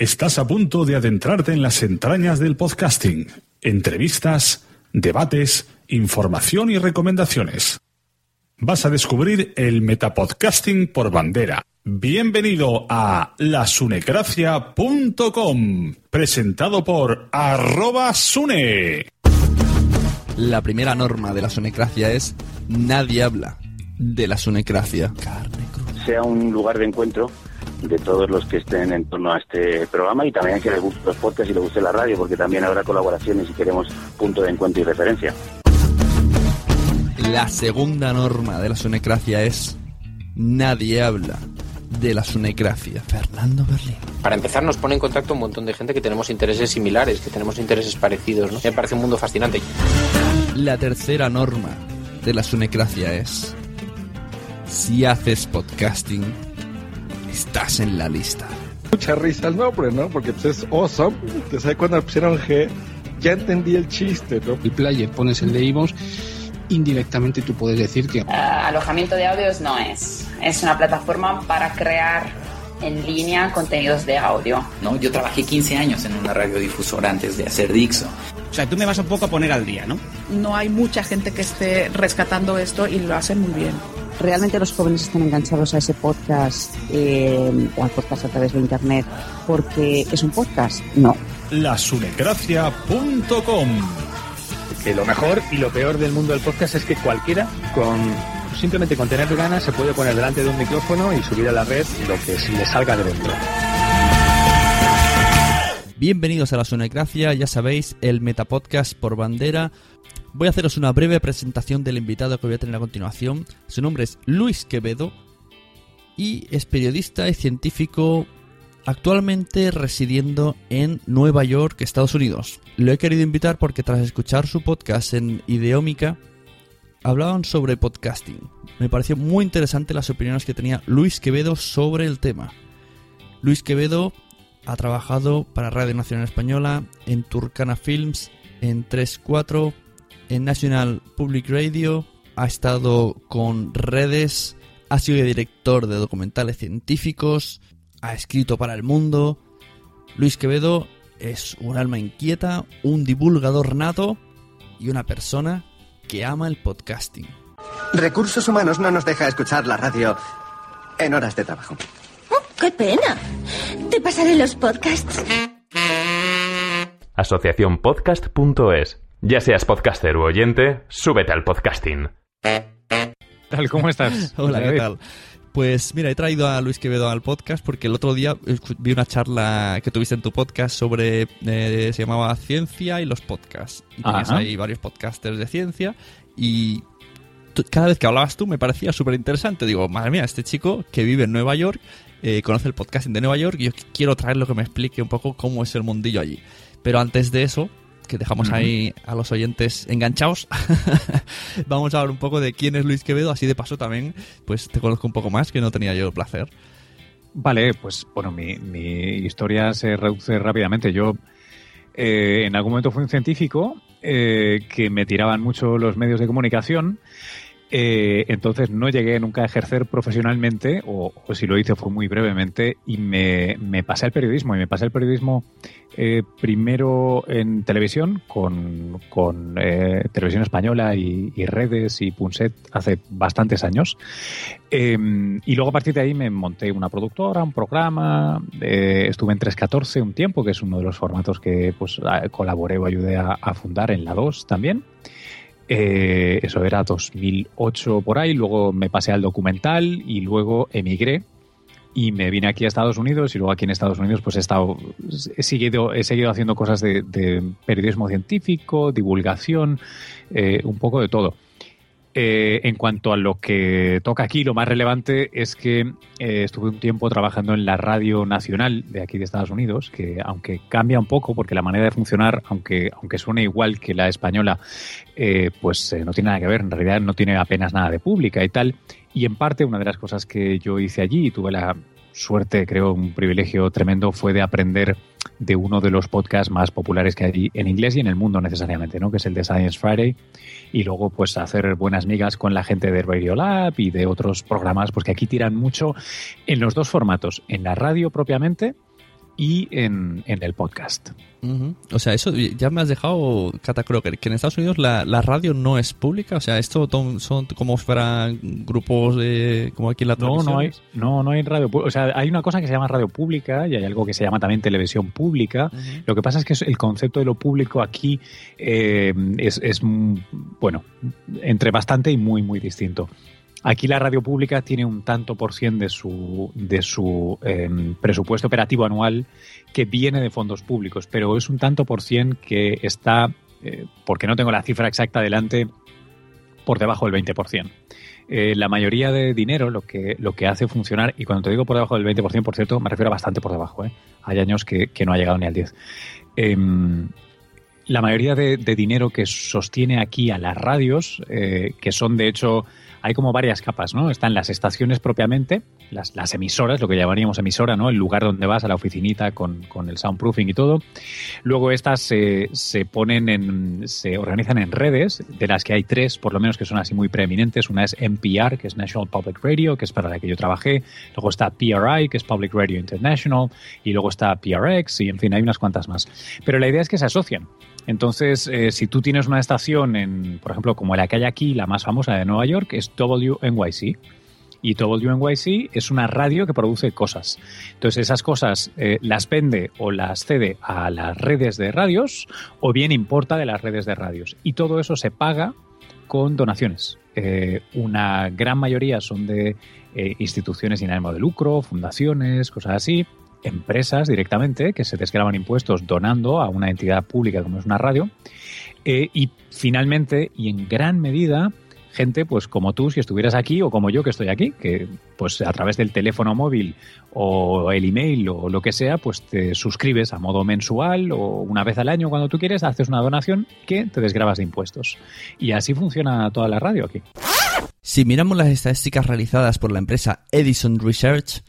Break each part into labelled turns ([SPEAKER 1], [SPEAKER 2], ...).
[SPEAKER 1] Estás a punto de adentrarte en las entrañas del podcasting. Entrevistas, debates, información y recomendaciones. Vas a descubrir el metapodcasting por bandera. Bienvenido a lasunecracia.com, presentado por arroba sune.
[SPEAKER 2] La primera norma de la sonecracia es nadie habla de la sonecracia.
[SPEAKER 3] sea un lugar de encuentro de todos los que estén en torno a este programa y también a que les guste los podcasts y les guste la radio, porque también habrá colaboraciones y queremos punto de encuentro y referencia.
[SPEAKER 2] La segunda norma de la sonecracia es nadie habla de la sonecracia. Fernando Berlín.
[SPEAKER 4] Para empezar, nos pone en contacto un montón de gente que tenemos intereses similares, que tenemos intereses parecidos. ¿no? Me parece un mundo fascinante.
[SPEAKER 2] La tercera norma de la sonecracia es si haces podcasting, estás en la lista.
[SPEAKER 5] Mucha risa el nombre, ¿no? Porque pues, es awesome. Te sabes cuando pusieron G, ya entendí el chiste, ¿no?
[SPEAKER 6] El player pones el de iVoox, indirectamente tú puedes decir que
[SPEAKER 7] Ah, alojamiento de audios no es. Es una plataforma para crear en línea contenidos de audio.
[SPEAKER 8] ¿no? Yo trabajé 15 años en una radiodifusora antes de hacer Dixo.
[SPEAKER 9] O sea, tú me vas un poco a poner al día, ¿no?
[SPEAKER 10] No hay mucha gente que esté rescatando esto y lo hacen muy bien.
[SPEAKER 11] ¿Realmente los jóvenes están enganchados a ese podcast eh, o al podcast a través de Internet porque es un podcast? No.
[SPEAKER 1] lasunecracia.com.
[SPEAKER 12] que lo mejor y lo peor del mundo del podcast es que cualquiera con simplemente con tener ganas se puede poner delante de un micrófono y subir a la red lo que se le salga de dentro.
[SPEAKER 2] Bienvenidos a la Sonecracia, ya sabéis, el Metapodcast por bandera. Voy a haceros una breve presentación del invitado que voy a tener a continuación. Su nombre es Luis Quevedo y es periodista y científico actualmente residiendo en Nueva York, Estados Unidos. Lo he querido invitar porque tras escuchar su podcast en Ideómica, hablaban sobre podcasting. Me pareció muy interesante las opiniones que tenía Luis Quevedo sobre el tema. Luis Quevedo ha trabajado para Radio Nacional Española, en Turcana Films, en 3-4, en National Public Radio, ha estado con redes, ha sido director de documentales científicos, ha escrito para El Mundo. Luis Quevedo es un alma inquieta, un divulgador nato y una persona que ama el podcasting.
[SPEAKER 13] Recursos Humanos no nos deja escuchar la radio en horas de trabajo.
[SPEAKER 14] Oh, ¡Qué pena! Te pasaré los podcasts.
[SPEAKER 15] Asociaciónpodcast.es. Ya seas podcaster u oyente, súbete al podcasting.
[SPEAKER 12] Tal, ¿cómo estás?
[SPEAKER 2] Hola, ¿qué tal? Pues mira, he traído a Luis Quevedo al podcast porque el otro día vi una charla que tuviste en tu podcast sobre, eh, se llamaba Ciencia y los podcasts. Y tenías
[SPEAKER 12] Ajá.
[SPEAKER 2] ahí varios podcasters de ciencia y cada vez que hablabas tú me parecía súper interesante. Digo, madre mía, este chico que vive en Nueva York, eh, conoce el podcasting de Nueva York y yo qu- quiero traerlo que me explique un poco cómo es el mundillo allí. Pero antes de eso, que dejamos ahí a los oyentes enganchados, vamos a hablar un poco de quién es Luis Quevedo, así de paso también, pues te conozco un poco más, que no tenía yo el placer.
[SPEAKER 12] Vale, pues bueno, mi, mi historia se reduce rápidamente. Yo eh, en algún momento fui un científico eh, que me tiraban mucho los medios de comunicación. Eh, entonces no llegué nunca a ejercer profesionalmente, o, o si lo hice fue muy brevemente, y me, me pasé al periodismo. Y me pasé al periodismo eh, primero en televisión, con, con eh, televisión española y, y redes y Punset hace bastantes años. Eh, y luego a partir de ahí me monté una productora, un programa, eh, estuve en 314 un tiempo, que es uno de los formatos que pues, colaboré o ayudé a, a fundar en la 2 también. Eh, eso era 2008 por ahí, luego me pasé al documental y luego emigré y me vine aquí a Estados Unidos y luego aquí en Estados Unidos pues he estado he seguido he seguido haciendo cosas de, de periodismo científico divulgación eh, un poco de todo Eh, en cuanto a lo que toca aquí lo más relevante es que eh, estuve un tiempo trabajando en la radio nacional de aquí de Estados Unidos que aunque cambia un poco porque la manera de funcionar aunque aunque suene igual que la española eh, pues eh, no tiene nada que ver. En realidad no tiene apenas nada de pública y tal. Y en parte una de las cosas que yo hice allí y tuve la suerte, creo, un privilegio tremendo fue de aprender de uno de los podcasts más populares que hay en inglés y en el mundo necesariamente, ¿no? Que es el de Science Friday. Y luego, pues, hacer buenas migas con la gente de Radio Lab y de otros programas, pues que aquí tiran mucho en los dos formatos, en la radio propiamente y en, en el podcast.
[SPEAKER 2] O sea, eso ya me has dejado, Cata Crocker, que en Estados Unidos la, la radio no es pública. O sea, esto son como fueran grupos de, como aquí en la
[SPEAKER 12] No,
[SPEAKER 2] televisión.
[SPEAKER 12] no hay, no, no hay radio pública. O sea, hay una cosa que se llama radio pública y hay algo que se llama también televisión pública. Lo que pasa es que el concepto de lo público aquí eh, es, es, mm, bueno, entre bastante y muy, muy distinto. Aquí la radio pública tiene un tanto por cien de su, de su eh, presupuesto operativo anual que viene de fondos públicos, pero es un tanto por cien que está, eh, porque no tengo la cifra exacta delante, por debajo del 20%. Eh, la mayoría de dinero lo que, lo que hace funcionar, y cuando te digo por debajo del 20%, por cierto, me refiero a bastante por debajo. ¿eh? Hay años que, que no ha llegado ni al 10%. Em, la mayoría de, de dinero que sostiene aquí a las radios, eh, que son de hecho, hay como varias capas, ¿no? Están las estaciones propiamente, las, las emisoras, lo que llamaríamos emisora, ¿no? El lugar donde vas a la oficinita con, con el soundproofing y todo. Luego estas se, se ponen en, se organizan en redes, de las que hay tres, por lo menos, que son así muy preeminentes. Una es NPR, que es National Public Radio, que es para la que yo trabajé. Luego está PRI, que es Public Radio International. Y luego está PRX, y en fin, hay unas cuantas más. Pero la idea es que se asocian. Entonces, eh, si tú tienes una estación, en, por ejemplo, como la que hay aquí, la más famosa de Nueva York, es WNYC. Y WNYC es una radio que produce cosas. Entonces, esas cosas eh, las vende o las cede a las redes de radios o bien importa de las redes de radios. Y todo eso se paga con donaciones. Eh, una gran mayoría son de instituciones sin ánimo de lucro, fundaciones, cosas así, empresas directamente que se desgraban impuestos donando a una entidad pública como es una radio. Eh, y finalmente, y en gran medida, gente pues como tú si estuvieras aquí o como yo que estoy aquí, que pues a través del teléfono móvil o el email o lo que sea, pues te suscribes a modo mensual o una vez al año cuando tú quieres, haces una donación que te desgrabas de impuestos. Y así funciona toda la radio aquí.
[SPEAKER 2] Si miramos las estadísticas realizadas por la empresa Edison Research,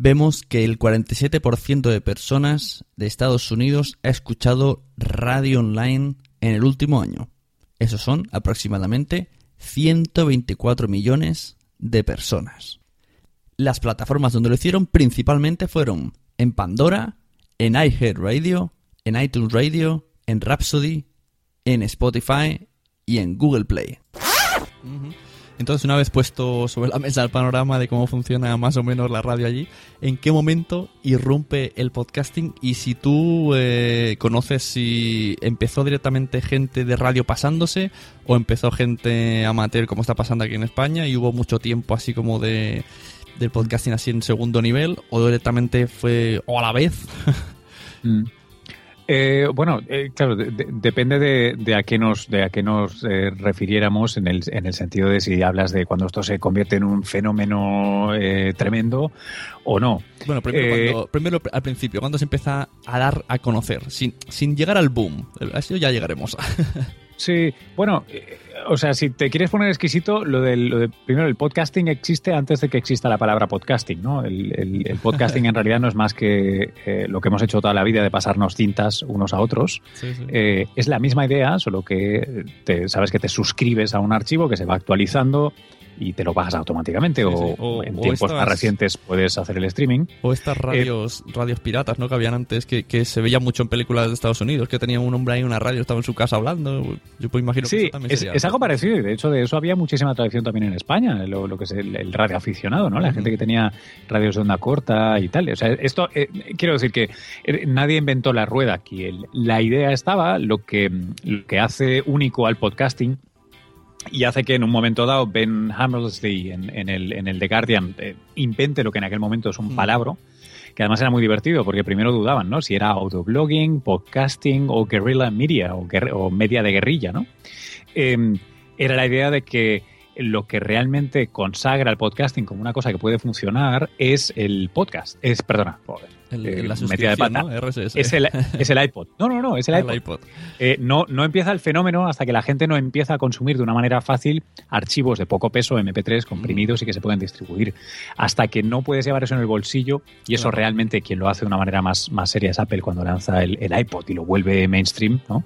[SPEAKER 2] vemos que el 47% de personas de Estados Unidos ha escuchado radio online en el último año. Esos son aproximadamente 124 millones de personas. Las plataformas donde lo hicieron principalmente fueron en Pandora, en iHeartRadio, en iTunes Radio, en Rhapsody, en Spotify y en Google Play. Entonces, una vez puesto sobre la mesa el panorama de cómo funciona más o menos la radio allí, ¿en qué momento irrumpe el podcasting? Y si tú eh, conoces si empezó directamente gente de radio pasándose o empezó gente amateur como está pasando aquí en España y hubo mucho tiempo así como de del podcasting así en segundo nivel o directamente fue o a la vez.
[SPEAKER 12] Mm. Eh, bueno, eh, claro, de- de- depende de, de a qué nos, de a qué nos eh, refiriéramos en el, en el sentido de si hablas de cuando esto se convierte en un fenómeno eh, tremendo o no.
[SPEAKER 2] Bueno, primero,
[SPEAKER 12] Eh,
[SPEAKER 2] cuando- primero al principio, cuando se empieza a dar a conocer, sin, sin llegar al boom. A eso ya llegaremos.
[SPEAKER 12] Sí, bueno, o sea, si te quieres poner exquisito, lo del, lo de, primero, el podcasting existe antes de que exista la palabra podcasting, ¿no? El, el- el podcasting en realidad no es más que eh, lo que hemos hecho toda la vida de pasarnos cintas unos a otros.
[SPEAKER 16] Sí, sí.
[SPEAKER 12] Eh, es la misma idea, solo que te, sabes que te suscribes a un archivo que se va actualizando y te lo bajas automáticamente
[SPEAKER 16] Sí,
[SPEAKER 12] o,
[SPEAKER 16] sí. O-
[SPEAKER 12] en
[SPEAKER 16] o
[SPEAKER 12] tiempos más recientes puedes hacer el streaming.
[SPEAKER 16] O estas radios, radios piratas, ¿no? Que habían antes, que, que se veían mucho en películas de Estados Unidos, que tenía un hombre ahí en una radio, estaba en su casa hablando. Yo pues imagino que
[SPEAKER 12] Sí,
[SPEAKER 16] eso también
[SPEAKER 12] es,
[SPEAKER 16] sería.
[SPEAKER 12] es algo parecido y de hecho de eso había muchísima tradición también en España, lo, lo que es el, el radio aficionado, ¿no? La
[SPEAKER 16] Ujú.
[SPEAKER 12] gente que tenía radios de onda corta y tal. O sea, esto, eh, quiero decir que eh, nadie inventó la rueda aquí. El- la idea estaba, lo que, lo que hace único al podcasting y hace que en un momento dado Ben Hammersley en, en el, en el The Guardian eh, invente lo que en aquel momento es un palabro, que además era muy divertido porque primero dudaban, ¿no? Si era autoblogging, podcasting o guerrilla media o, o media de guerrilla, ¿no? Eh, era la idea de que lo que realmente consagra el podcasting como una cosa que puede funcionar es el podcast. Es, perdona, joder,
[SPEAKER 16] El-
[SPEAKER 12] eh,
[SPEAKER 16] la
[SPEAKER 12] metida de pata.
[SPEAKER 16] ¿no? RSS.
[SPEAKER 12] Es el, es el iPod. No, no, no, es el iPod.
[SPEAKER 16] el iPod.
[SPEAKER 12] Eh, no, no empieza el fenómeno hasta que la gente no empieza a consumir de una manera fácil archivos de poco peso, MP3, comprimidos y que se pueden distribuir. Hasta que no puedes llevar eso en el bolsillo, y eso
[SPEAKER 16] Claro.
[SPEAKER 12] realmente quien lo hace de una manera más, más seria es Apple cuando lanza el, el iPod y lo vuelve mainstream, ¿no?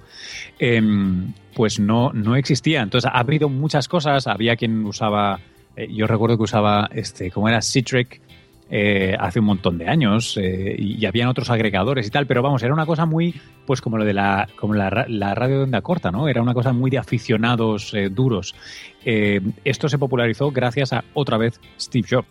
[SPEAKER 12] Em, pues no, no existía. Entonces ha habido muchas cosas. Había quien usaba, eh, yo recuerdo que usaba, este, como era Citric, eh, hace un montón de años eh, y, habían otros agregadores y tal, pero vamos, era una cosa muy, pues como lo de la, como la, ra- la radio de onda corta, ¿no? Era una cosa muy de aficionados eh, duros. Esto se popularizó gracias a, otra vez, Steve Jobs.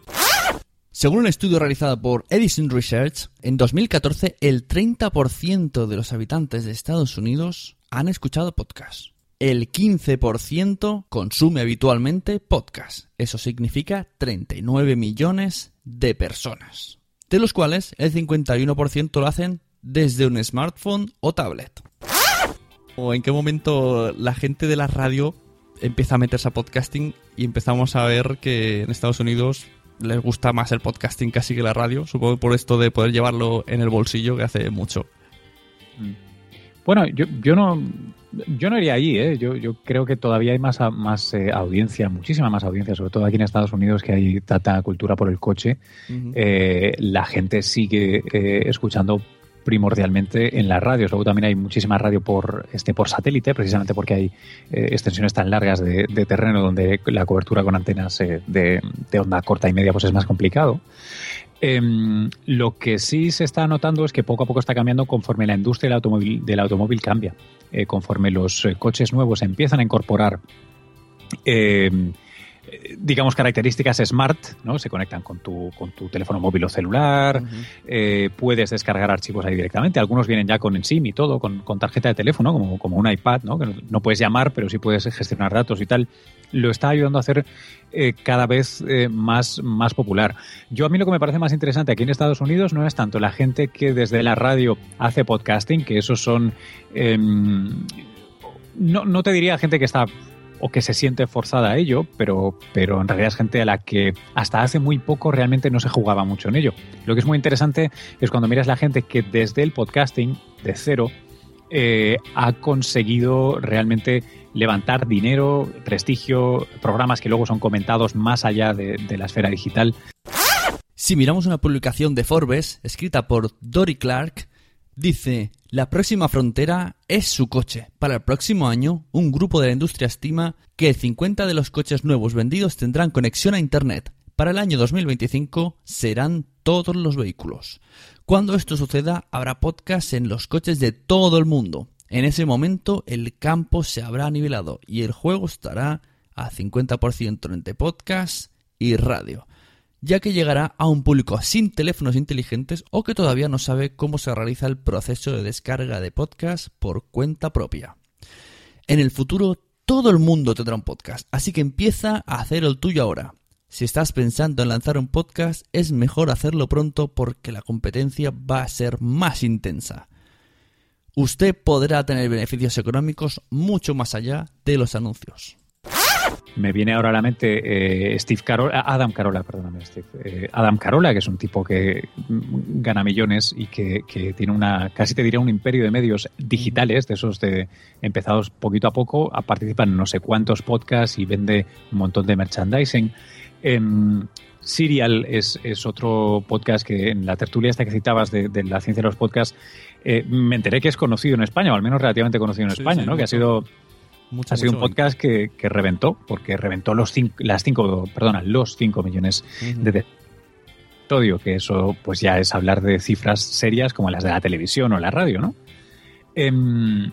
[SPEAKER 16] Según un estudio realizado por Edison Research, en 2014 el 30% de los habitantes de Estados Unidos han escuchado podcast. El 15% consume habitualmente podcast. Eso significa 39 millones de personas. De los cuales el 51% lo hacen desde un smartphone o tablet. ¿O en qué momento la gente de la radio empieza a meterse a podcasting y empezamos a ver que en Estados Unidos les gusta más el podcasting casi que la radio? Supongo por esto de poder llevarlo en el bolsillo que hace mucho.
[SPEAKER 12] Bueno, yo, yo no yo no iría allí, ¿eh? yo, yo creo que todavía hay más, eh, audiencia, muchísima más audiencia, sobre todo aquí en Estados Unidos que hay tanta cultura por el coche. Eh, la gente sigue eh, escuchando primordialmente en las radios. Luego también hay muchísima radio por este por satélite, precisamente porque hay eh, extensiones tan largas de, de terreno donde la cobertura con antenas eh, de, de onda corta y media pues es más complicado. Em, lo que sí se está notando es que poco a poco está cambiando conforme la industria del automóvil, del automóvil cambia. Eh, conforme los eh, coches nuevos empiezan a incorporar eh, digamos, características smart, ¿no? Se conectan con tu, con tu teléfono móvil o celular, eh, puedes descargar archivos ahí directamente. Algunos vienen ya con SIM y todo, con, con tarjeta de teléfono, como, como un iPad, ¿no? Que no, puedes llamar, pero sí puedes gestionar datos y tal. Lo está ayudando a hacer eh, cada vez eh, más, más popular. Yo a mí lo que me parece más interesante aquí en Estados Unidos no es tanto la gente que desde la radio hace podcasting, que esos son... em, no, no te diría gente que está o que se siente forzada a ello, pero, pero en realidad es gente a la que hasta hace muy poco realmente no se jugaba mucho en ello. Lo que es muy interesante es cuando miras la gente que desde el podcasting, de cero, eh, ha conseguido realmente levantar dinero, prestigio, programas que luego son comentados más allá de, de la esfera digital.
[SPEAKER 16] Si miramos una publicación de Forbes escrita por Dory Clark, dice, la próxima frontera es su coche. Para el próximo año, un grupo de la industria estima que el 50 de los coches nuevos vendidos tendrán conexión a Internet. Para el año 2025 serán todos los vehículos. Cuando esto suceda, habrá podcasts en los coches de todo el mundo. En ese momento, el campo se habrá nivelado y el juego estará a 50% entre podcast y radio ya que llegará a un público sin teléfonos inteligentes o que todavía no sabe cómo se realiza el proceso de descarga de podcast por cuenta propia. En el futuro todo el mundo tendrá un podcast, así que empieza a hacer el tuyo ahora. Si estás pensando en lanzar un podcast, es mejor hacerlo pronto porque la competencia va a ser más intensa. Usted podrá tener beneficios económicos mucho más allá de los anuncios.
[SPEAKER 12] Me viene ahora a la mente eh, Steve Carola, Adam Carola, perdóname, Steve, eh, Adam Carola, que es un tipo que gana millones y que, que, tiene una, casi te diría, un imperio de medios digitales, de esos de empezados poquito a poco, participa en no sé cuántos podcasts y vende un montón de merchandising. En Serial es, es, otro podcast que en la tertulia esta que citabas de, de la ciencia de los podcasts, eh, me enteré que es conocido en España, o al menos relativamente conocido en
[SPEAKER 2] Sí,
[SPEAKER 12] España,
[SPEAKER 2] sí,
[SPEAKER 12] ¿no? Que ha sido
[SPEAKER 2] Mucho,
[SPEAKER 12] ha sido un podcast que, que reventó, porque reventó los cinco, las cinco, perdona, los 5 millones de episodio, que eso pues ya es hablar de cifras serias como las de la televisión o la radio, ¿no? Em,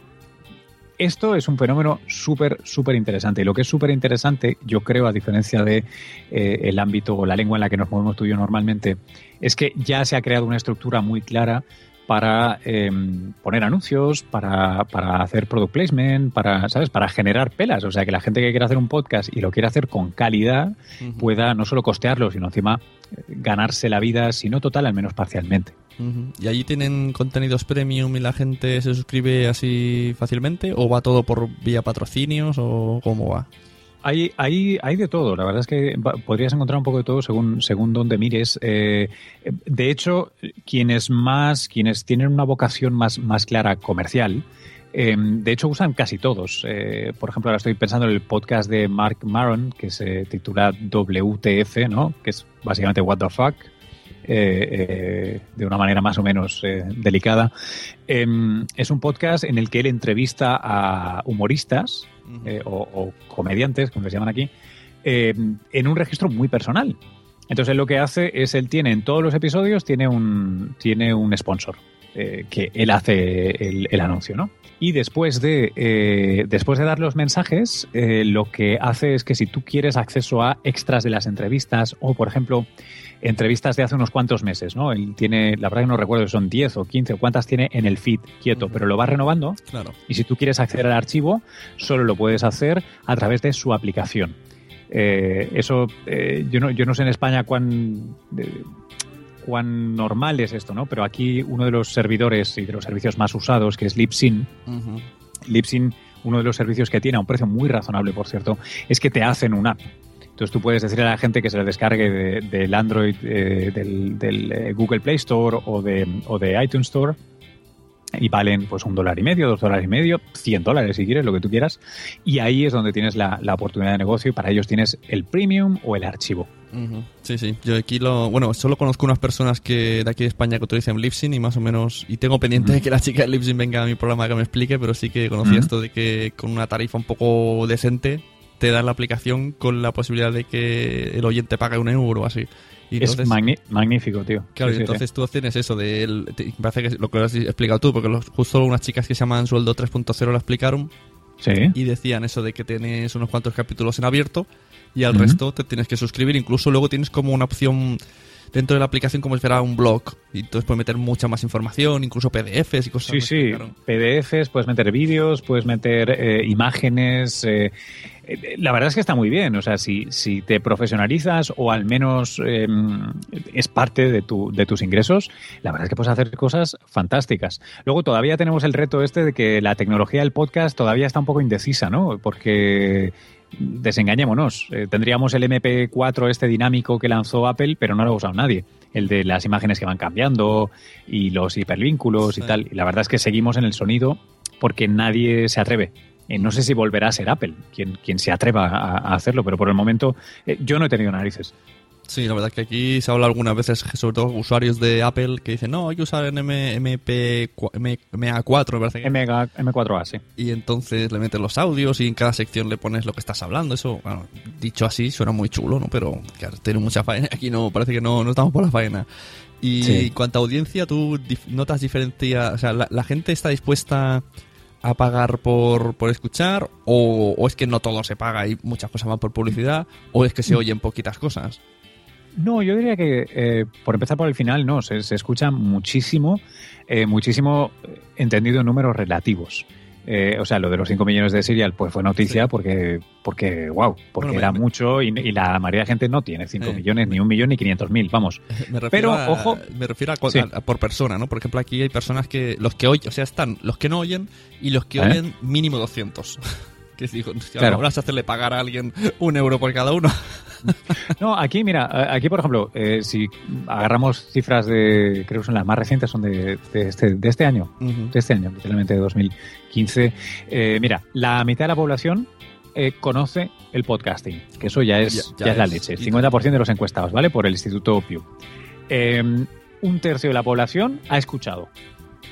[SPEAKER 12] esto es un fenómeno súper, súper interesante. Y lo que es súper interesante, yo creo, a diferencia de eh, el ámbito o la lengua en la que nos movemos tú y yo normalmente, es que ya se ha creado una estructura muy clara para eh, poner anuncios, para, para hacer product placement, para, ¿sabes? Para generar pelas. O sea, que la gente que quiera hacer un podcast y lo quiere hacer con calidad pueda no solo costearlo, sino encima eh, ganarse la vida, si no total, al menos parcialmente.
[SPEAKER 2] ¿Y allí tienen contenidos premium y la gente se suscribe así fácilmente? ¿O va todo por vía patrocinios o cómo va?
[SPEAKER 12] Hay, hay, hay de todo, la verdad es que podrías encontrar un poco de todo según, según donde mires. Eh, de hecho, quienes más, quienes tienen una vocación más, más clara comercial, eh, de hecho usan casi todos. Eh, por ejemplo, ahora estoy pensando en el podcast de Mark Maron, que se titula WTF, ¿no? que es básicamente What the Fuck. eh, eh, de una manera más o menos eh, delicada. Em, es un podcast en el que él entrevista a humoristas eh, o, comediantes, como les llaman aquí, eh, en un registro muy personal. Entonces lo que hace es, él tiene en todos los episodios, tiene un, tiene un sponsor, eh, que él hace el, anuncio, ¿no? Y después de, después de dar los mensajes, lo que hace es que si tú quieres acceso a extras de las entrevistas o, por ejemplo, entrevistas de hace unos cuantos meses, ¿no? Él tiene, la verdad que no recuerdo si son 10 o 15 o cuántas tiene en el feed quieto, pero lo va renovando.
[SPEAKER 2] Claro.
[SPEAKER 12] Y si tú quieres acceder al archivo, solo lo puedes hacer a través de su aplicación. Eh, eso, eh, yo, no, yo no sé en España cuán, eh, cuán normal es esto, ¿no? Pero aquí uno de los servidores y de los servicios más usados, que es Libsyn. Libsyn, uno de los servicios que tiene a un precio muy razonable, por cierto, es que te hacen una app. Entonces tú puedes decirle a la gente que se le descargue de- del Android, eh, del, del, eh, Google Play Store o de, o de iTunes Store y valen pues un dólar y medio, dos dólares y medio, 100 dólares si quieres, lo que tú quieras. Y ahí es donde tienes la, la oportunidad de negocio y para ellos tienes el premium o el archivo.
[SPEAKER 2] Sí, sí. Yo aquí lo. Bueno, solo conozco unas personas que de aquí de España que utilizan Libsyn y más o menos. Y tengo pendiente de que la chica de Libsyn venga a mi programa que me explique, pero sí que conocía
[SPEAKER 12] Ujú.
[SPEAKER 2] esto de que con una tarifa un poco decente te dan la aplicación con la posibilidad de que el oyente pague un euro o así. Y
[SPEAKER 12] es
[SPEAKER 2] entonces-
[SPEAKER 12] magnífico, tío.
[SPEAKER 2] Claro,
[SPEAKER 12] Sí,
[SPEAKER 2] y
[SPEAKER 12] sí,
[SPEAKER 2] entonces
[SPEAKER 12] sí.
[SPEAKER 2] tú tienes eso de el- te- me parece que lo que has explicado tú, porque los- justo unas chicas que se llaman Sueldo 3.0 lo explicaron
[SPEAKER 12] Sí.
[SPEAKER 2] y decían eso de que tienes unos cuantos capítulos en abierto y al resto te tienes que suscribir. Incluso luego tienes como una opción dentro de la aplicación como si fuera un blog y entonces puedes meter mucha más información, incluso PDFs y cosas
[SPEAKER 12] Sí,
[SPEAKER 2] me
[SPEAKER 12] sí,
[SPEAKER 2] explicaron.
[SPEAKER 12] PDFs, puedes meter vídeos, puedes meter eh, imágenes. eh, la verdad es que está muy bien. O sea, si, si te profesionalizas o al menos eh, es parte de, tu, de tus ingresos, la verdad es que puedes hacer cosas fantásticas. Luego todavía tenemos el reto este de que la tecnología del podcast todavía está un poco indecisa, ¿no? Porque desengañémonos. eh, tendríamos el MP4 este dinámico que lanzó Apple, pero no lo ha usado nadie. El de las imágenes que van cambiando y los hipervínculos y tal. Y la verdad es que seguimos en el sonido porque nadie se atreve. Eh, no sé si volverá a ser Apple quien, quien se atreva a, a hacerlo, pero por el momento eh, yo no he tenido narices.
[SPEAKER 2] Sí, la verdad es que aquí se habla algunas veces, sobre todo usuarios de Apple, que dicen, no, hay que usar en M, MP, M- MA4, me parece que
[SPEAKER 12] MK M4A, sí.
[SPEAKER 2] y entonces le metes los audios y en cada sección le pones lo que estás hablando. Eso, bueno, dicho así, suena muy chulo, ¿no? Pero claro, tiene mucha faena. Aquí no, parece que no, no estamos por la faena. Y
[SPEAKER 12] Sí.
[SPEAKER 2] en cuanto a audiencia, ¿tú notas diferencia? O sea, ¿la, la gente está dispuesta a pagar por, por escuchar? O, ¿O es que no todo se paga y muchas cosas van por publicidad? ¿O es que se oyen poquitas cosas?
[SPEAKER 12] No, yo diría que eh, por empezar por el final, no, se, se escucha muchísimo, eh, muchísimo eh, entendido en números relativos. Eh, o sea, lo de los 5 millones de Serial pues fue noticia porque, porque, wow, porque
[SPEAKER 2] Bueno,
[SPEAKER 12] era
[SPEAKER 2] me-
[SPEAKER 12] mucho y, y la mayoría de gente no tiene 5
[SPEAKER 2] Eh.
[SPEAKER 12] millones, ni un millón, ni 500 mil, vamos.
[SPEAKER 2] Me
[SPEAKER 12] Pero,
[SPEAKER 2] a,
[SPEAKER 12] ojo,
[SPEAKER 2] me refiero a,
[SPEAKER 12] Sí.
[SPEAKER 2] a- a por persona, ¿no? Por ejemplo, aquí hay personas que los que oyen, o sea, están los que no oyen y los que
[SPEAKER 12] ¿Eh?
[SPEAKER 2] oyen mínimo 200. Que digo, claro, ahora hacerle pagar a alguien un euro por cada uno.
[SPEAKER 12] No, aquí, mira, aquí, por ejemplo, eh, si agarramos cifras de, creo que son las más recientes, son de, de este, de este año, de este año, literalmente de 2015. Eh, mira, la mitad de la población eh, conoce el podcasting, que eso ya es,
[SPEAKER 2] Ya-
[SPEAKER 12] ya
[SPEAKER 2] ya
[SPEAKER 12] es la leche. El
[SPEAKER 2] Y
[SPEAKER 12] 50% de los encuestados, ¿vale? Por el Instituto Pew. Eh, un tercio de la población ha escuchado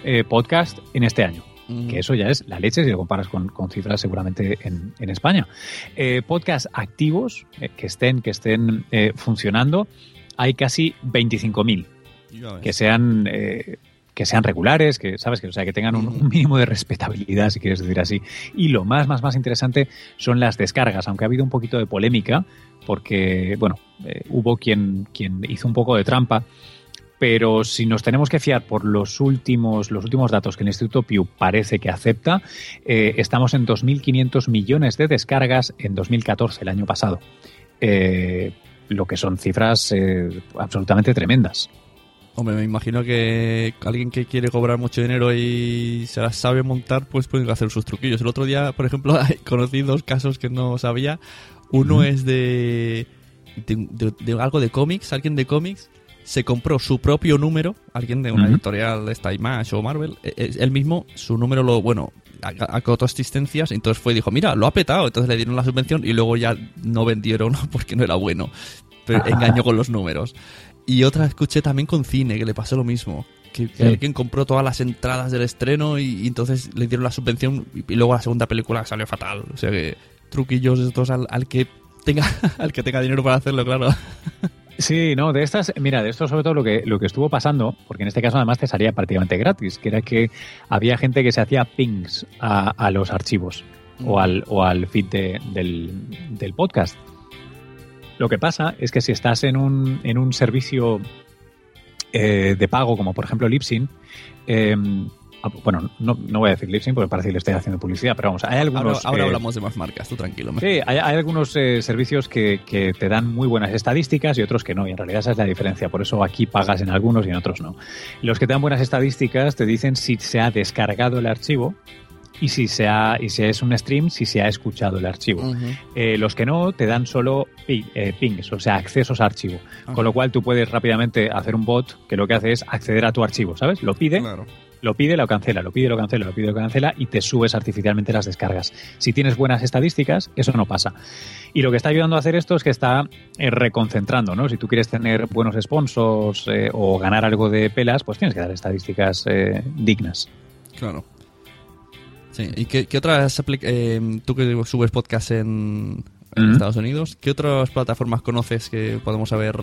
[SPEAKER 12] eh, podcast en este año. Que eso ya es la leche si lo comparas con, con cifras seguramente en, en España. Eh, podcast activos eh, que estén, que estén eh, funcionando, hay casi 25.000
[SPEAKER 2] Ya ves.
[SPEAKER 12] que sean eh, que sean regulares, que sabes que o sea que tengan un, un mínimo de respetabilidad, si quieres decir así. Y lo más más más interesante son las descargas, aunque ha habido un poquito de polémica porque bueno eh, hubo quien quien hizo un poco de trampa. Pero si nos tenemos que fiar por los últimos, los últimos datos que el Instituto Pew parece que acepta, eh, estamos en 2.500 millones de descargas en 2014, el año pasado. Eh, lo que son cifras eh, absolutamente tremendas.
[SPEAKER 2] Hombre, me imagino que alguien que quiere cobrar mucho dinero y se las sabe montar, pues puede hacer sus truquillos. El otro día, por ejemplo, conocí dos casos que no sabía. Uno es de, de, de- de algo de cómics, alguien de cómics se compró su propio número, alguien de una
[SPEAKER 12] Ujú.
[SPEAKER 2] editorial de esta Image o Marvel, eh, eh, él mismo, su número lo, bueno, acotó asistencias, entonces fue y dijo, mira, lo ha petado, entonces le dieron la subvención y luego ya no vendieron porque no era bueno, pero engañó con los números. Y otra escuché también con cine, que le pasó lo mismo. Que, que
[SPEAKER 12] Sí.
[SPEAKER 2] alguien compró todas las entradas del estreno y, y entonces le dieron la subvención y, y luego la segunda película salió fatal. O sea que truquillos estos al, al que tenga al que tenga dinero para hacerlo, claro.
[SPEAKER 12] Sí, no, de estas, mira, de esto sobre todo lo que, lo que estuvo pasando, porque en este caso además te salía prácticamente gratis, que era que había gente que se hacía pings a, a los archivos o al, o al feed de- del, del podcast. Lo que pasa es que si estás en un, en un servicio eh, de pago, como por ejemplo Lipsyn, eh, ah, bueno, no, no voy a decir Lipsyn porque parece que le estoy haciendo publicidad, pero vamos, hay
[SPEAKER 2] Ahora,
[SPEAKER 12] algunos...
[SPEAKER 2] ahora
[SPEAKER 12] eh,
[SPEAKER 2] hablamos de más marcas, tú tranquilo. me-
[SPEAKER 12] Sí, hay, hay algunos eh, servicios que, que te dan muy buenas estadísticas y otros que no, y en realidad esa es la diferencia. Por eso aquí pagas en algunos y en otros no. Los que te dan buenas estadísticas te dicen si se ha descargado el archivo y si, se ha, y si es un stream, si se ha escuchado el archivo. Eh, los que no te dan solo pi- eh, pings, o sea, accesos a archivo.
[SPEAKER 2] Ajá.
[SPEAKER 12] Con lo cual tú puedes rápidamente hacer un bot que lo que hace es acceder a tu archivo, ¿sabes? Lo pide, lo pide, lo cancela, lo pide, lo cancela, lo pide, lo cancela y te subes artificialmente las descargas. Si tienes buenas estadísticas, eso no pasa. Y lo que está ayudando a hacer esto es que está eh, reconcentrando, ¿no? Si tú quieres tener buenos sponsors eh, o ganar algo de pelas, pues tienes que dar estadísticas eh, dignas.
[SPEAKER 2] Claro. Sí, ¿y qué, qué otras tú que subes podcast en, en. Estados Unidos, qué otras plataformas conoces que podemos saber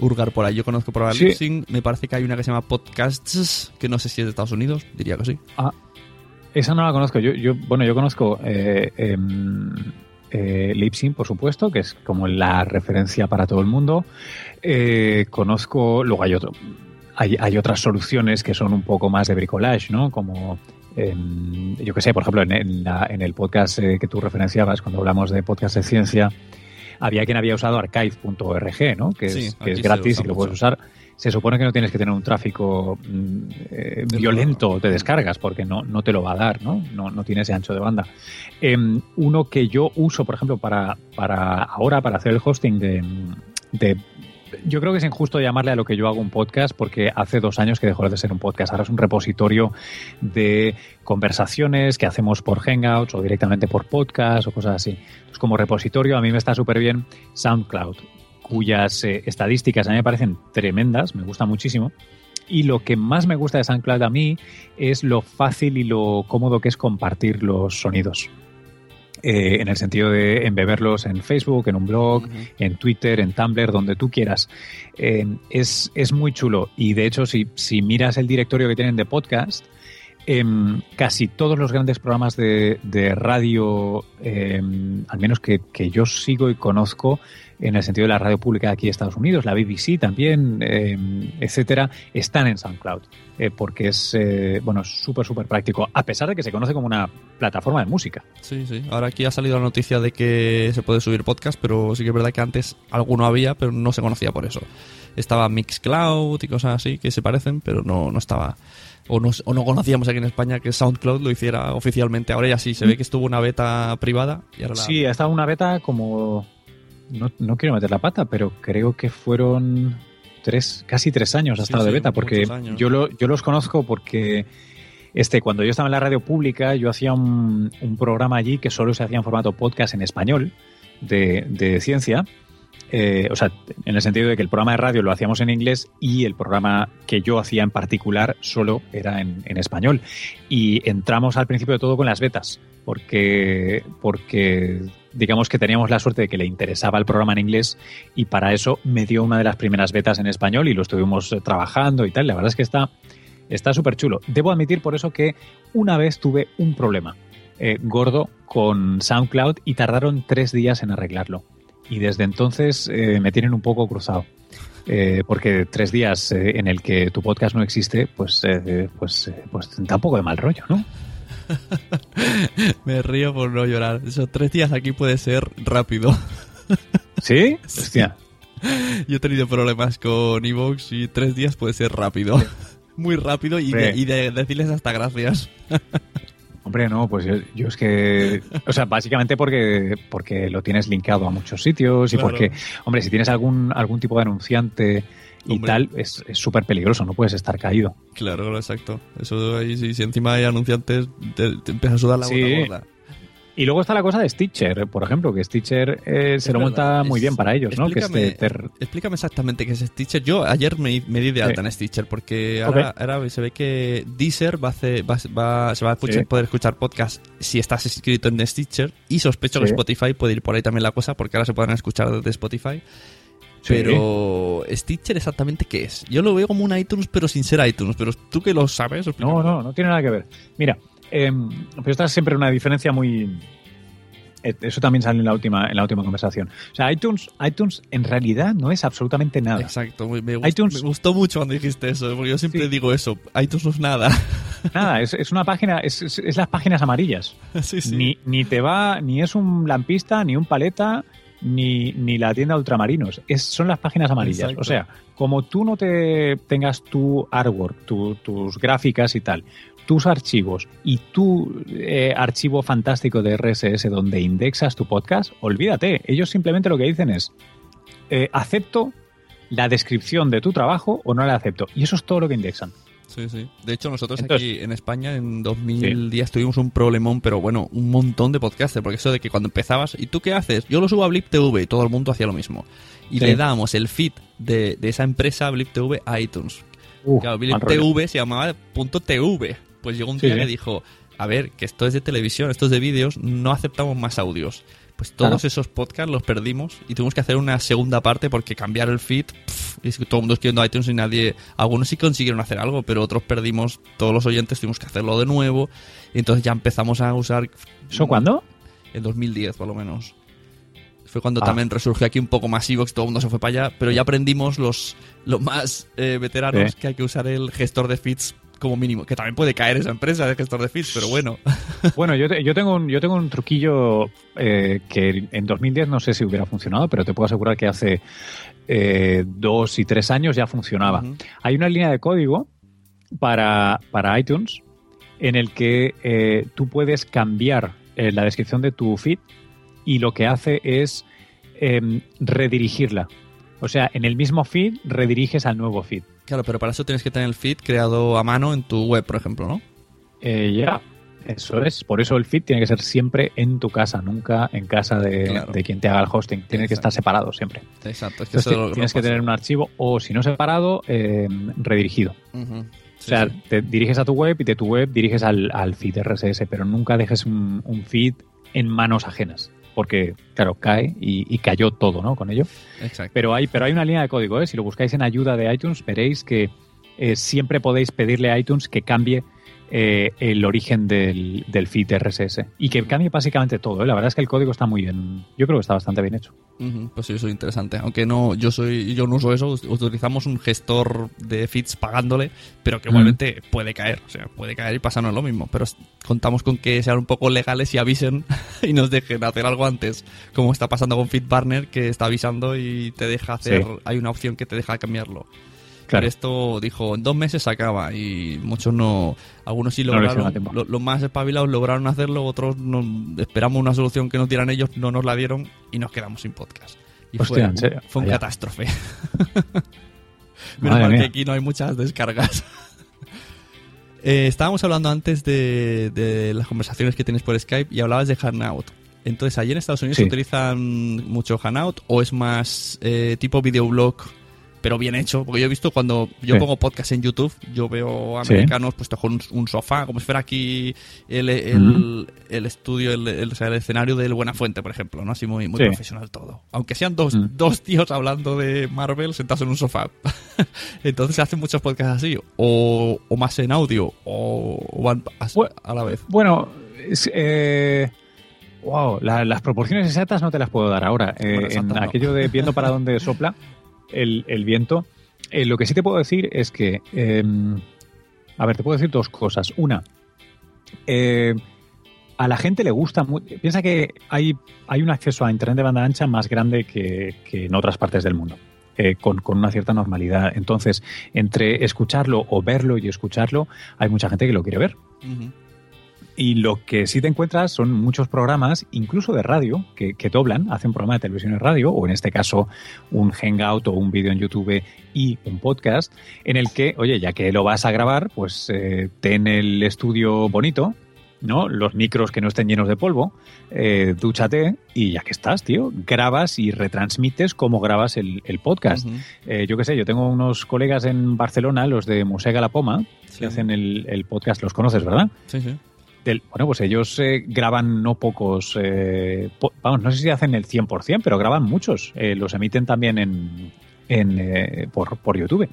[SPEAKER 2] hurgar por ahí? Yo conozco por ahí
[SPEAKER 12] Sí.
[SPEAKER 2] Libsyn, me parece que hay una que se llama Podcasts, que no sé si es de Estados Unidos, diría que sí.
[SPEAKER 12] Ah, esa no la conozco. Yo, yo bueno, yo conozco eh, em, eh, Libsyn, por supuesto, que es como la referencia para todo el mundo. Eh, conozco, luego hay otro, hay, hay otras soluciones que son un poco más de bricolage, ¿no? Como em, yo que sé, por ejemplo, en, en la- en el podcast eh, que tú referenciabas cuando hablamos de podcast de ciencia, había quien había usado archive.org, ¿no? Que es,
[SPEAKER 2] Sí,
[SPEAKER 12] que es gratis y lo puedes usar. Se supone que no tienes que tener un tráfico mm, eh, violento de descargas porque no, no te lo va a dar, ¿no? No, no tiene ese ancho de banda. Em, uno que yo uso, por ejemplo, para, para ahora, para hacer el hosting de, de yo creo que es injusto llamarle a lo que yo hago un podcast porque hace dos años que dejó de ser un podcast. Ahora es un repositorio de conversaciones que hacemos por Hangouts o directamente por podcast o cosas así. Entonces, como repositorio a mí me está súper bien SoundCloud, cuyas eh, estadísticas a mí me parecen tremendas, me gusta muchísimo. Y lo que más me gusta de SoundCloud a mí es lo fácil y lo cómodo que es compartir los sonidos. Eh, en el sentido de embeberlos en Facebook, en un blog, en Twitter, en Tumblr, donde tú quieras. Eh, es, es muy chulo. Y de hecho, si, si miras el directorio que tienen de podcast, em, casi todos los grandes programas de, de radio, em, al menos que, que yo sigo y conozco, en el sentido de la radio pública de aquí de Estados Unidos, la BBC también, em, etcétera, están en SoundCloud. eh, porque es, eh, bueno, súper, súper práctico, a pesar de que se conoce como una plataforma de música.
[SPEAKER 2] Sí, sí. Ahora aquí ha salido la noticia de que se puede subir podcast, pero sí que es verdad que antes alguno había, pero no se conocía por eso. Estaba Mixcloud y cosas así que se parecen, pero no, no estaba o no, o no conocíamos aquí en España que SoundCloud lo hiciera oficialmente. Ahora ya sí, se ve que estuvo una beta privada y ahora la-
[SPEAKER 12] Sí, ha estado una beta como... No, no quiero meter la pata, pero creo que fueron tres, casi tres años ha
[SPEAKER 2] Sí,
[SPEAKER 12] estado de
[SPEAKER 2] sí,
[SPEAKER 12] beta, porque yo, lo, yo los conozco porque este, cuando yo estaba en la radio pública, yo hacía un, un programa allí que solo se hacía en formato podcast en español de, de ciencia. Eh, o sea, en el sentido de que el programa de radio lo hacíamos en inglés y el programa que yo hacía en particular solo era en, en español. Y entramos al principio de todo con las betas, porque, porque digamos que teníamos la suerte de que le interesaba el programa en inglés y para eso me dio una de las primeras betas en español y lo estuvimos eh, trabajando y tal. La verdad es que está súper chulo. Debo admitir por eso que una vez tuve un problema eh, gordo con SoundCloud y tardaron tres días en arreglarlo. Y desde entonces eh, me tienen un poco cruzado. Porque tres días en el que tu podcast no existe, pues, pues, pues da un poco de mal rollo, ¿no?
[SPEAKER 2] Me río por no llorar. Esos tres días aquí puede ser rápido.
[SPEAKER 12] ¿Sí? Hostia.
[SPEAKER 2] Yo he tenido problemas con Evox y tres días puede ser rápido. Muy rápido y, de, y de decirles hasta gracias.
[SPEAKER 12] Hombre, no, pues yo, yo es que. O sea, básicamente porque, porque lo tienes linkado a muchos sitios y
[SPEAKER 2] Claro.
[SPEAKER 12] porque, hombre, si tienes algún, algún tipo de anunciante y
[SPEAKER 2] Hombre.
[SPEAKER 12] tal, es es súper peligroso, no puedes estar caído.
[SPEAKER 2] Claro, exacto. Eso ahí, si, si encima hay anunciantes, te, te empieza a sudar la
[SPEAKER 12] Sí.
[SPEAKER 2] gorda.
[SPEAKER 12] Y luego está la cosa de Stitcher, por ejemplo, que Stitcher eh, se lo monta muy
[SPEAKER 2] es-
[SPEAKER 12] bien para ellos, ¿no? Que
[SPEAKER 2] explícame-
[SPEAKER 12] este
[SPEAKER 2] Explícame exactamente qué es Stitcher. Yo ayer me, me di de alta
[SPEAKER 12] Sí.
[SPEAKER 2] en Stitcher porque ahora, se ve que Deezer va a hacer, va, va- se va a escuchar-
[SPEAKER 12] Sí.
[SPEAKER 2] poder escuchar podcast si estás inscrito en Stitcher y sospecho que. Spotify puede ir por ahí también la cosa porque ahora se podrán escuchar desde Spotify. Pero Stitcher exactamente qué es? Yo lo veo como un iTunes pero sin ser iTunes, pero tú que lo sabes, explícame.
[SPEAKER 12] No, no, no tiene nada que ver. Mira, eh, pero esta es siempre una diferencia muy. eh, Eso también sale en la última, en la última conversación. O sea, iTunes, iTunes en realidad no es absolutamente nada.
[SPEAKER 2] Exacto, me, me
[SPEAKER 12] iTunes-
[SPEAKER 2] me gustó mucho cuando dijiste eso, porque yo siempre digo eso, iTunes no es nada.
[SPEAKER 12] Nada, es, es una página, es, es- es las páginas amarillas.
[SPEAKER 2] Sí, sí.
[SPEAKER 12] Ni, ni te va, ni es un lampista, ni un paleta, ni, ni la tienda ultramarinos. Es, son las páginas amarillas.
[SPEAKER 2] Exacto.
[SPEAKER 12] O sea, como tú no te tengas tu artwork, tu- tus gráficas y tal, tus archivos y tu eh, archivo fantástico de RSS donde indexas tu podcast, olvídate. Ellos simplemente lo que dicen es, eh, acepto la descripción de tu trabajo o no la acepto. Y eso es todo lo que indexan.
[SPEAKER 2] Sí, sí. De hecho, nosotros
[SPEAKER 12] Entonces-
[SPEAKER 2] aquí en España en 2010 tuvimos un problemón, pero bueno, un montón de podcasters, porque eso de que cuando empezabas, ¿y tú qué haces? Yo lo subo a Blip TV y todo el mundo hacía lo mismo. Y
[SPEAKER 12] Sí.
[SPEAKER 2] le damos el feed de, de esa empresa, Blip TV, a iTunes.
[SPEAKER 12] Uh,
[SPEAKER 2] claro, Blip
[SPEAKER 12] mal rollo.
[SPEAKER 2] TV se llamaba punto .tv. Pues llegó un día
[SPEAKER 12] sí.
[SPEAKER 2] que dijo, a ver, que esto es de televisión, esto es de vídeos, no aceptamos más audios. Pues todos
[SPEAKER 12] Claro.
[SPEAKER 2] esos podcasts los perdimos y tuvimos que hacer una segunda parte porque cambiar el feed, pff, es que todo el mundo escribiendo iTunes y nadie, algunos sí consiguieron hacer algo, pero otros perdimos, todos los oyentes tuvimos que hacerlo de nuevo y entonces ya empezamos a usar...
[SPEAKER 12] ¿Eso cuándo?
[SPEAKER 2] En 2010 por lo menos. Fue cuando
[SPEAKER 12] Ah.
[SPEAKER 2] también resurgió aquí un poco más Evox, todo el mundo se fue para allá, pero ya aprendimos los, los más eh, veteranos que hay que usar el gestor de feeds como mínimo, que también puede caer esa empresa de gestor de feeds, pero bueno.
[SPEAKER 12] Bueno, yo, te- yo, tengo un, yo tengo un truquillo eh, que en 2010 no sé si hubiera funcionado, pero te puedo asegurar que hace eh, dos y tres años ya funcionaba. Hay una línea de código para, para iTunes en el que eh, tú puedes cambiar la descripción de tu feed y lo que hace es em, redirigirla. O sea, en el mismo feed rediriges al nuevo feed.
[SPEAKER 2] Claro, pero para eso tienes que tener el feed creado a mano en tu web, por ejemplo, ¿no?
[SPEAKER 12] Eh, ya, eso es. Por eso el feed tiene que ser siempre en tu casa, nunca en casa de,
[SPEAKER 2] Claro.
[SPEAKER 12] de quien te haga el hosting. Tiene que estar separado siempre.
[SPEAKER 2] Exacto, es que
[SPEAKER 12] Entonces,
[SPEAKER 2] lo-
[SPEAKER 12] tienes
[SPEAKER 2] lo
[SPEAKER 12] que tener un archivo o, si no separado, eh, redirigido. O
[SPEAKER 2] Sí,
[SPEAKER 12] sea,
[SPEAKER 2] sí.
[SPEAKER 12] te diriges a tu web y de tu web diriges al, al feed RSS, pero nunca dejes un, un feed en manos ajenas. Porque, claro, cae y, y cayó todo, ¿no? Con ello.
[SPEAKER 2] Exacto.
[SPEAKER 12] Pero hay, pero hay una línea de código, ¿eh? Si lo buscáis en ayuda de iTunes, veréis que eh, siempre podéis pedirle a iTunes que cambie eh, el origen del, del feed RSS. Y que cambie básicamente todo, ¿eh? La verdad es que el código está muy bien. Yo creo que está bastante bien hecho.
[SPEAKER 2] Pues sí, eso es interesante. Aunque no, yo soy, yo no uso eso, utilizamos un gestor de feeds pagándole, pero que igualmente puede caer. O sea, puede caer y pasarnos lo mismo. Pero contamos con que sean un poco legales y avisen y nos dejen hacer algo antes. Como está pasando con FeedBurner, que está avisando y te deja hacer.
[SPEAKER 12] Sí.
[SPEAKER 2] Hay una opción que te deja cambiarlo. Pero esto dijo, en dos meses se acaba y muchos no, algunos sí lograron, lo- los más espabilados lograron hacerlo, otros no, esperamos una solución que nos dieran ellos, no nos la dieron y nos quedamos sin podcast. Y
[SPEAKER 12] Hostia,
[SPEAKER 2] fue,
[SPEAKER 12] ¿en serio?
[SPEAKER 2] fue un
[SPEAKER 12] Vaya.
[SPEAKER 2] catástrofe. Menos mal que aquí no hay muchas descargas. Eh, estábamos hablando antes de, de las conversaciones que tienes por Skype y hablabas de Hangout. Entonces, ¿allí en Estados Unidos
[SPEAKER 12] Sí.
[SPEAKER 2] se utilizan mucho Hangout o es más eh, tipo videoblog, pero bien hecho? Porque yo he visto cuando yo
[SPEAKER 12] Sí.
[SPEAKER 2] pongo podcast en YouTube, yo veo
[SPEAKER 12] Sí.
[SPEAKER 2] americanos puestos con un, sofá, como si fuera aquí el, el, estudio, el, el- o sea, el escenario del Buenafuente, por ejemplo, ¿no? Así muy, muy
[SPEAKER 12] Sí.
[SPEAKER 2] profesional todo. Aunque sean dos,
[SPEAKER 12] Mm.
[SPEAKER 2] dos tíos hablando de Marvel sentados en un sofá. Entonces se hacen muchos podcasts así, o, o más en audio, o, o van a, a la vez.
[SPEAKER 12] Bueno, es, eh, wow, la- las proporciones exactas no te las puedo dar ahora. Eh,
[SPEAKER 2] Bueno,
[SPEAKER 12] en
[SPEAKER 2] no.
[SPEAKER 12] aquello de viendo para dónde sopla el, el viento, eh, lo que sí te puedo decir es que, eh, a ver, te puedo decir dos cosas. Una, eh, a la gente le gusta mucho. Piensa que hay, hay un acceso a Internet de banda ancha más grande que, que en otras partes del mundo. eh, con, con una cierta normalidad. Entonces, entre escucharlo o verlo y escucharlo, hay mucha gente que lo quiere ver. Y lo que sí te encuentras son muchos programas, incluso de radio, que, que doblan, hacen programa de televisión y radio, o en este caso un hangout o un vídeo en YouTube y un podcast, en el que, oye, ya que lo vas a grabar, pues eh, ten el estudio bonito, ¿no? Los micros que no estén llenos de polvo, eh, dúchate y ya que estás, tío, grabas y retransmites como grabas el, el podcast. Eh, yo qué sé, yo tengo unos colegas en Barcelona, los de Musega La Poma, que hacen el, el podcast, los conoces, ¿verdad?
[SPEAKER 2] Sí, sí.
[SPEAKER 12] Bueno, pues ellos eh, graban no pocos, eh, vamos, no sé si hacen el 100%, pero graban muchos. Eh, los emiten también en, en, eh, por, por YouTube.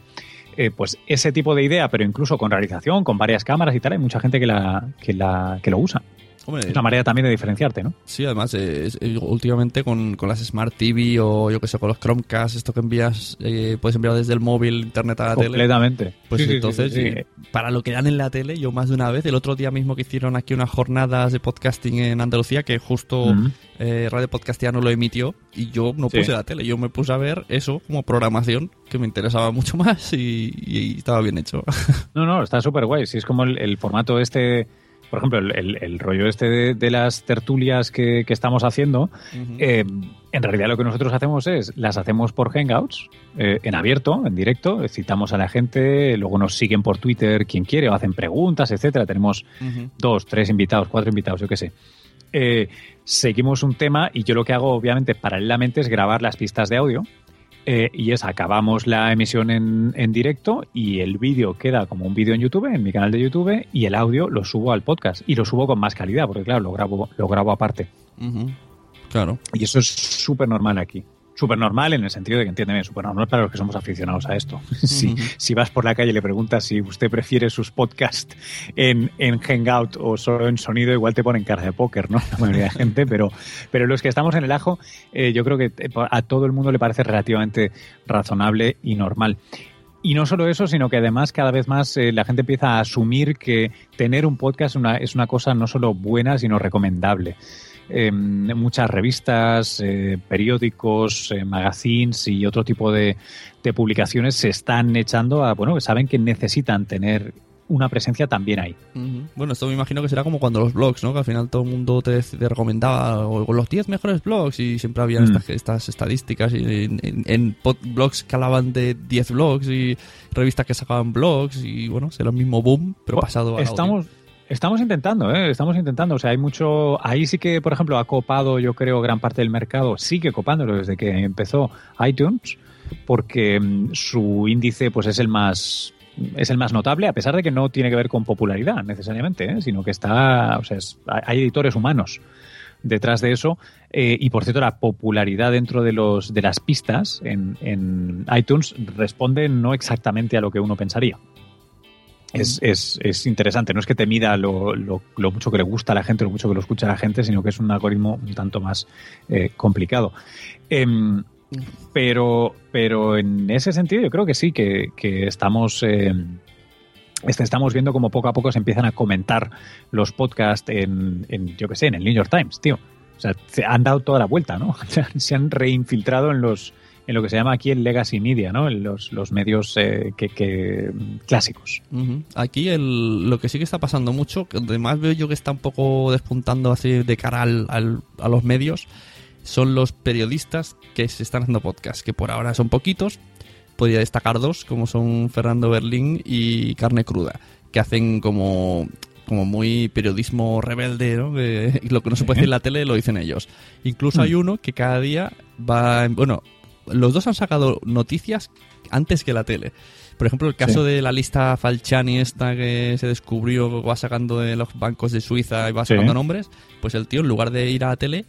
[SPEAKER 12] Pues ese tipo de idea, pero incluso con realización, con varias cámaras y tal, hay mucha gente que, la, que, la, que lo usa.
[SPEAKER 2] Hombre,
[SPEAKER 12] es una manera también de diferenciarte, ¿no?
[SPEAKER 2] Sí, además, eh, es- eh, últimamente con, con las Smart TV o yo que sé, con los Chromecast, esto que envías, eh, puedes enviar desde el móvil, internet a la tele.
[SPEAKER 12] Completamente.
[SPEAKER 2] Pues
[SPEAKER 12] Sí, sí, sí,
[SPEAKER 2] entonces,
[SPEAKER 12] sí, sí.
[SPEAKER 2] eh, para lo que dan en la tele, yo más de una vez, el otro día mismo que hicieron aquí unas jornadas de podcasting en Andalucía, que justo
[SPEAKER 12] Ujú.
[SPEAKER 2] eh, Radio Podcastiano lo emitió, y yo no
[SPEAKER 12] Sí.
[SPEAKER 2] puse la tele, yo me puse a ver eso como programación, que me interesaba mucho más y, y estaba bien hecho.
[SPEAKER 12] No, no, está súper guay. Si es como el, el formato este, por ejemplo, el, el- el rollo este de, de las tertulias que, que estamos haciendo, eh, en realidad lo que nosotros hacemos es, las hacemos por Hangouts, eh, en abierto, en directo, citamos a la gente, luego nos siguen por Twitter quien quiere, o hacen preguntas, etcétera. Tenemos dos, tres invitados, cuatro invitados, yo qué sé. Eh, seguimos un tema y yo lo que hago, obviamente, paralelamente es grabar las pistas de audio. Eh, y es, acabamos la emisión en, en directo y el vídeo queda como un vídeo en YouTube, en mi canal de YouTube, y el audio lo subo al podcast. Y lo subo con más calidad, porque claro, lo grabo, lo grabo aparte.
[SPEAKER 2] Claro.
[SPEAKER 12] Y eso es súper normal aquí. Súper normal en el sentido de que, entiéndeme, súper normal para los que somos aficionados a esto. si, si vas por la calle y le preguntas si usted prefiere sus podcasts en, en Hangout o solo en sonido, igual te ponen cara de póker, ¿no? La mayoría de gente, pero, pero los que estamos en el ajo, eh, yo creo que eh, a todo el mundo le parece relativamente razonable y normal. Y no solo eso, sino que además cada vez más eh, la gente empieza a asumir que tener un podcast una, es una cosa no solo buena, sino recomendable. Eh, muchas revistas, eh, periódicos, eh, magazines y otro tipo de, de publicaciones se están echando a, bueno, saben que necesitan tener una presencia también ahí.
[SPEAKER 2] Bueno, esto me imagino que será como cuando los blogs, ¿no? Que al final todo el mundo te, te recomendaba o los 10 mejores blogs y siempre había
[SPEAKER 12] Mm.
[SPEAKER 2] estas, estas estadísticas y en, en- blogs que hablaban de 10 blogs y revistas que sacaban blogs y bueno, será el mismo boom, pero pasado al audio.
[SPEAKER 12] Estamos, intentando, ¿eh? estamos intentando. O sea, hay mucho. Ahí sí que, por ejemplo, ha copado, yo creo, gran parte del mercado. Sigue copándolo desde que empezó iTunes, porque mm, su índice, pues, es el más es el más notable, a pesar de que no tiene que ver con popularidad necesariamente, ¿eh? sino que está, o sea, es- hay editores humanos detrás de eso. Eh, y por cierto, la popularidad dentro de los de las pistas en, en iTunes responde no exactamente a lo que uno pensaría. Es, es, es interesante, no es que te mida lo, lo- lo mucho que le gusta a la gente, lo mucho que lo escucha la gente, sino que es un algoritmo un tanto más eh, complicado. Em, pero, pero en ese sentido yo creo que sí, que, que estamos... eh, este, estamos viendo como poco a poco se empiezan a comentar los podcasts en, en, yo que sé, en el New York Times, tío. O sea, se han dado toda la vuelta, ¿no? Se han reinfiltrado en los, en lo que se llama aquí el legacy media, ¿no? En los, los medios eh, que, que, clásicos.
[SPEAKER 2] Aquí el, lo que sí que está pasando mucho, que además veo yo que está un poco despuntando así de cara al, al- a los medios, son los periodistas que se están haciendo podcast, que por ahora son poquitos. Podría destacar dos, como son Fernando Berlín y Carne Cruda, que hacen como como muy periodismo rebelde, ¿no? Que lo que no se puede decir en la tele lo dicen ellos. Incluso hay uno que cada día va, en- bueno, los dos han sacado noticias antes que la tele. Por ejemplo, el caso
[SPEAKER 12] Sí.
[SPEAKER 2] de la lista Falciani esta que se descubrió, va sacando de los bancos de Suiza y va
[SPEAKER 12] Sí.
[SPEAKER 2] sacando nombres, pues el tío en lugar de ir a la tele,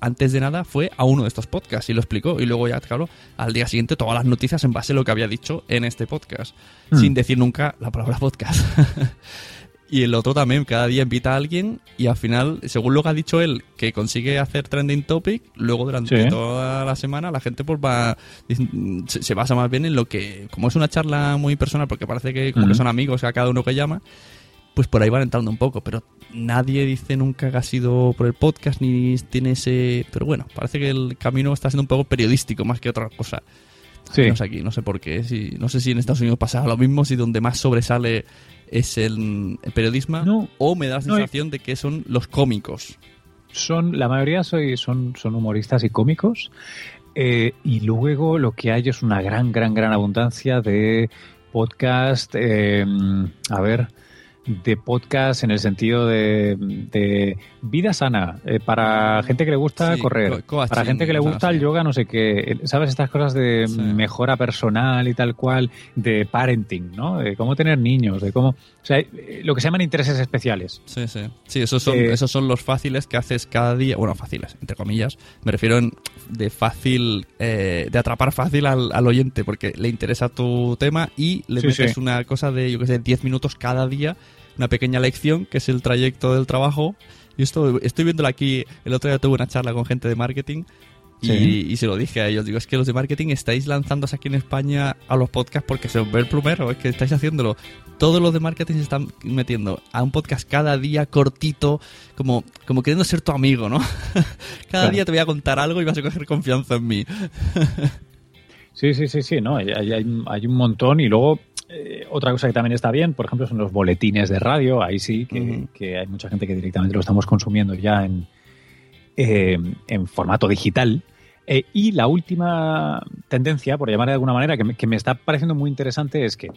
[SPEAKER 2] antes de nada fue a uno de estos podcasts y lo explicó. Y luego ya, claro, al día siguiente todas las noticias en base a lo que había dicho en este podcast,
[SPEAKER 12] Mm.
[SPEAKER 2] sin decir nunca la palabra podcast. Y el otro también, cada día invita a alguien y al final, según lo que ha dicho él, que consigue hacer trending topic, luego durante
[SPEAKER 12] Sí.
[SPEAKER 2] toda la semana la gente pues va se, basa más bien en lo que, como es una charla muy personal, porque parece que como que son amigos a cada uno que llama, pues por ahí van entrando un poco, pero nadie dice nunca que ha sido por el podcast ni tiene ese... Pero bueno, parece que el camino está siendo un poco periodístico más que otra cosa.
[SPEAKER 12] Sí.
[SPEAKER 2] Aquí, no sé por qué. Si, no sé si en Estados Unidos pasa lo mismo, si donde más sobresale es el, el periodismo, o me da la
[SPEAKER 12] No,
[SPEAKER 2] sensación de que son los cómicos.
[SPEAKER 12] Son, la mayoría soy, son, son humoristas y cómicos. eh, y luego lo que hay es una gran, gran, gran abundancia de podcast. eh, a ver, de podcast en el sentido de, de vida sana, eh, para gente que le gusta
[SPEAKER 2] Sí,
[SPEAKER 12] correr,
[SPEAKER 2] co-
[SPEAKER 12] para gente que le gusta el yoga, no sé qué, ¿sabes? Estas cosas de mejora personal y tal cual, de parenting, ¿no? De cómo tener niños, de cómo... O sea, lo que se llaman intereses especiales.
[SPEAKER 2] Sí, sí. Sí, esos son,
[SPEAKER 12] Eh,
[SPEAKER 2] esos son los fáciles que haces cada día. Bueno, fáciles, entre comillas. Me refiero en de fácil, eh, de atrapar fácil al, al oyente, porque le interesa tu tema y le
[SPEAKER 12] Sí,
[SPEAKER 2] metes una cosa de, yo que sé, 10 minutos cada día, una pequeña lección, que es el trayecto del trabajo. Y esto estoy viéndolo aquí. El otro día tuve una charla con gente de marketing. Y,
[SPEAKER 12] Sí.
[SPEAKER 2] y se lo dije a ellos, digo, es que los de marketing estáis lanzándose aquí en España a los podcasts porque se os ve el plumero, es que estáis haciéndolo. Todos los de marketing se están metiendo a un podcast cada día cortito, como, como queriendo ser tu amigo, ¿no? cada
[SPEAKER 12] Claro.
[SPEAKER 2] día te voy a contar algo y vas a coger confianza en mí.
[SPEAKER 12] Sí, sí, sí, sí, no, hay, hay, hay- hay un montón y luego eh, otra cosa que también está bien, por ejemplo, son los boletines de radio, ahí sí que, que hay mucha gente que directamente lo estamos consumiendo ya en, eh, en formato digital. Eh, y la última tendencia, por llamar de alguna manera, que me, que me está pareciendo muy interesante es que,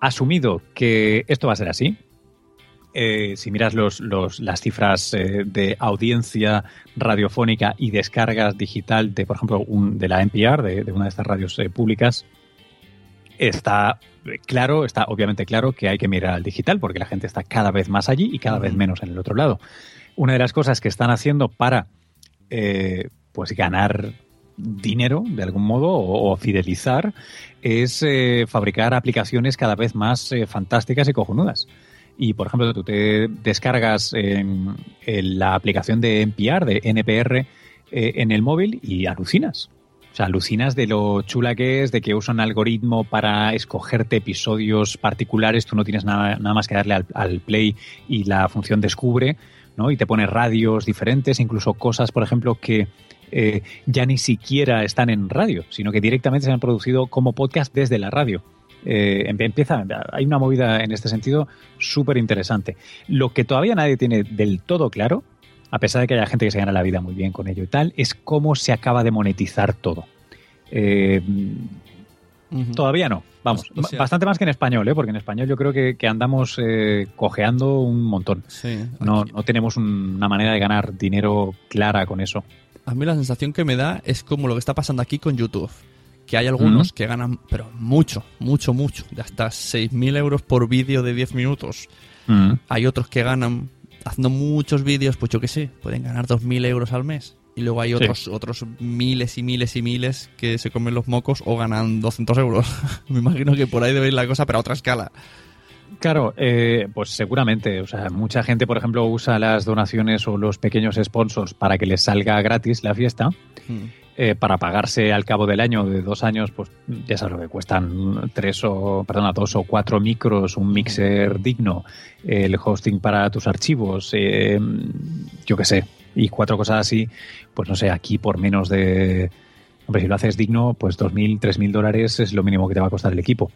[SPEAKER 12] asumido que esto va a ser así, si miras los, los- las cifras de audiencia radiofónica y descargas digital de, por ejemplo, un- de la NPR, de, de una de estas radios públicas, está claro, está obviamente claro que hay que mirar al digital porque la gente está cada vez más allí y cada vez menos en el otro lado. Una de las cosas que están haciendo para eh, pues ganar dinero de algún modo o, o fidelizar es eh, fabricar aplicaciones cada vez más eh, fantásticas y cojonudas. Y por ejemplo, tú te descargas en, en la aplicación de NPR, de NPR, eh, en el móvil y alucinas. O sea, alucinas de lo chula que es, de que usa un algoritmo para escogerte episodios particulares. Tú no tienes nada, nada más que darle al, al play y la función descubre, ¿no? Y te pone radios diferentes, incluso cosas, por ejemplo, que eh, ya ni siquiera están en radio, sino que directamente se han producido como podcast desde la radio. Eh, em- empieza, hay una movida en este sentido súper interesante. Lo que todavía nadie tiene del todo claro, a pesar de que haya gente que se gana la vida muy bien con ello y tal, es cómo se acaba de monetizar todo. Eh, Todavía no, vamos,
[SPEAKER 2] O sea-
[SPEAKER 12] bastante más que en español, ¿eh? porque en español yo creo que, que andamos eh, cojeando un montón.
[SPEAKER 2] Sí,
[SPEAKER 12] No, no tenemos un- una manera de ganar dinero clara con eso.
[SPEAKER 2] A mí la sensación que me da es como lo que está pasando aquí con YouTube. Que hay algunos que ganan, pero mucho, mucho, mucho. De hasta 6.000 euros por vídeo de 10 minutos. Hay otros que ganan, haciendo muchos vídeos, pues yo qué sé, pueden ganar 2.000 euros al mes. Y luego hay
[SPEAKER 12] Sí.
[SPEAKER 2] otros, otros miles y miles y miles que se comen los mocos o ganan 200 euros. Me imagino que por ahí debe ir la cosa, pero a otra escala.
[SPEAKER 12] Claro, eh, pues seguramente. O sea, mucha gente, por ejemplo, usa las donaciones o los pequeños sponsors para que les salga gratis la fiesta. Eh, para pagarse al cabo del año, de dos años, pues ya sabes lo que cuestan tres o, perdona, dos o cuatro micros, un mixer digno, el hosting para tus archivos, eh, yo qué sé, y cuatro cosas así, pues no sé, aquí por menos de Hombre, si lo haces digno, pues 2.000, 3.000 dólares es lo mínimo que te va a costar el equipo.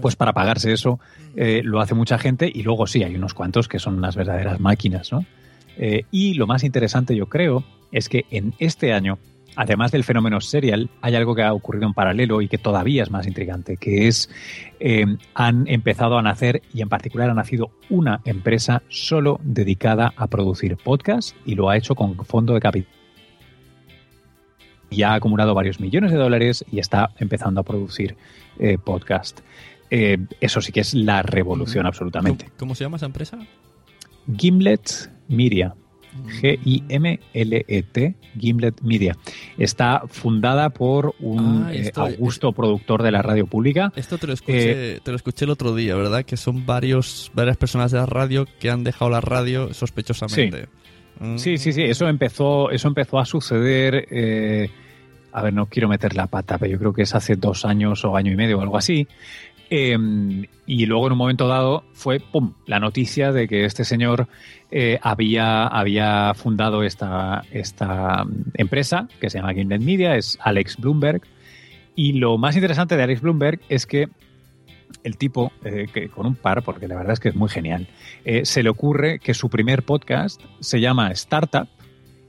[SPEAKER 12] Pues para pagarse eso eh, lo hace mucha gente y luego sí, hay unos cuantos que son unas verdaderas máquinas, ¿no? Y lo más interesante, yo creo, es que en este año, además del fenómeno serial, hay algo que ha ocurrido en paralelo y que todavía es más intrigante, que es eh, han empezado a nacer y en particular ha nacido una empresa solo dedicada a producir podcasts y lo ha hecho con fondo de capital. Ya ha acumulado varios millones de dólares y está empezando a producir eh, podcast. Eh, eso sí que es la revolución, absolutamente.
[SPEAKER 2] ¿Cómo, cómo se llama esa empresa?
[SPEAKER 12] Gimlet Media. G-I-M-L-E-T, Gimlet Media. Está fundada por un
[SPEAKER 2] Ah,
[SPEAKER 12] eh, augusto productor de la radio pública.
[SPEAKER 2] Esto te lo, escuché,
[SPEAKER 12] Eh,
[SPEAKER 2] te lo escuché el otro día, ¿verdad? Que son varios, varias personas de la radio que han dejado la radio sospechosamente. Mm.
[SPEAKER 12] Sí, sí, sí, eso empezó, eso empezó a suceder. eh, a ver, no quiero meter la pata, pero yo creo que es hace dos años o año y medio o algo así. Eh, y luego en un momento dado fue ¡pum! la noticia de que este señor eh, había, había fundado esta, esta empresa que se llama Gimlet Media, es Alex Bloomberg. Y lo más interesante de Alex Bloomberg es que el tipo, eh, que con un par, porque la verdad es que es muy genial, eh, se le ocurre que su primer podcast se llama Startup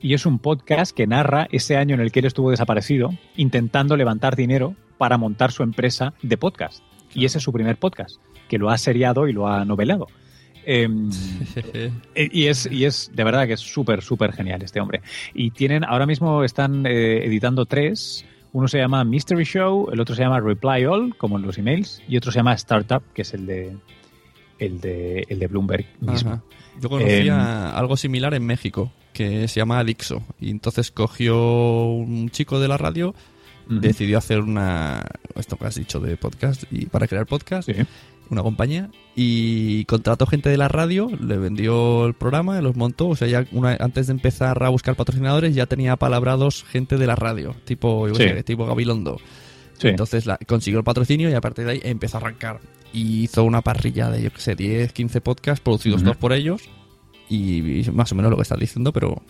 [SPEAKER 12] y es un podcast que narra ese año en el que él estuvo desaparecido, intentando levantar dinero para montar su empresa de podcast. Y ese es su primer podcast, que lo ha seriado y lo ha novelado. Em, eh, y, es, y es de verdad que es súper, súper genial este hombre. Y tienen, ahora mismo están eh, editando tres. Uno se llama Mystery Show, el otro se llama Reply All, como en los emails, y otro se llama Startup, que es el de el de, el de Bloomberg mismo.
[SPEAKER 2] Ajá. Yo conocía
[SPEAKER 12] Em,
[SPEAKER 2] algo similar en México, que se llama Alixo. Y entonces cogió un chico de la radio, Decidió hacer una. Esto que has dicho de podcast, y para crear podcast, una compañía, y contrató gente de la radio, le vendió el programa, los montó. O sea, ya una, antes de empezar a buscar patrocinadores, ya tenía palabrados gente de la radio, tipo, yo qué
[SPEAKER 12] Sí.
[SPEAKER 2] sé, tipo Gabilondo.
[SPEAKER 12] Sí.
[SPEAKER 2] Entonces la- consiguió el patrocinio y a partir de ahí empezó a arrancar. Y hizo una parrilla de, yo qué sé, 10, 15 podcasts producidos
[SPEAKER 12] Ujú.
[SPEAKER 2] todos por ellos. Y, y más o menos lo que estás diciendo, pero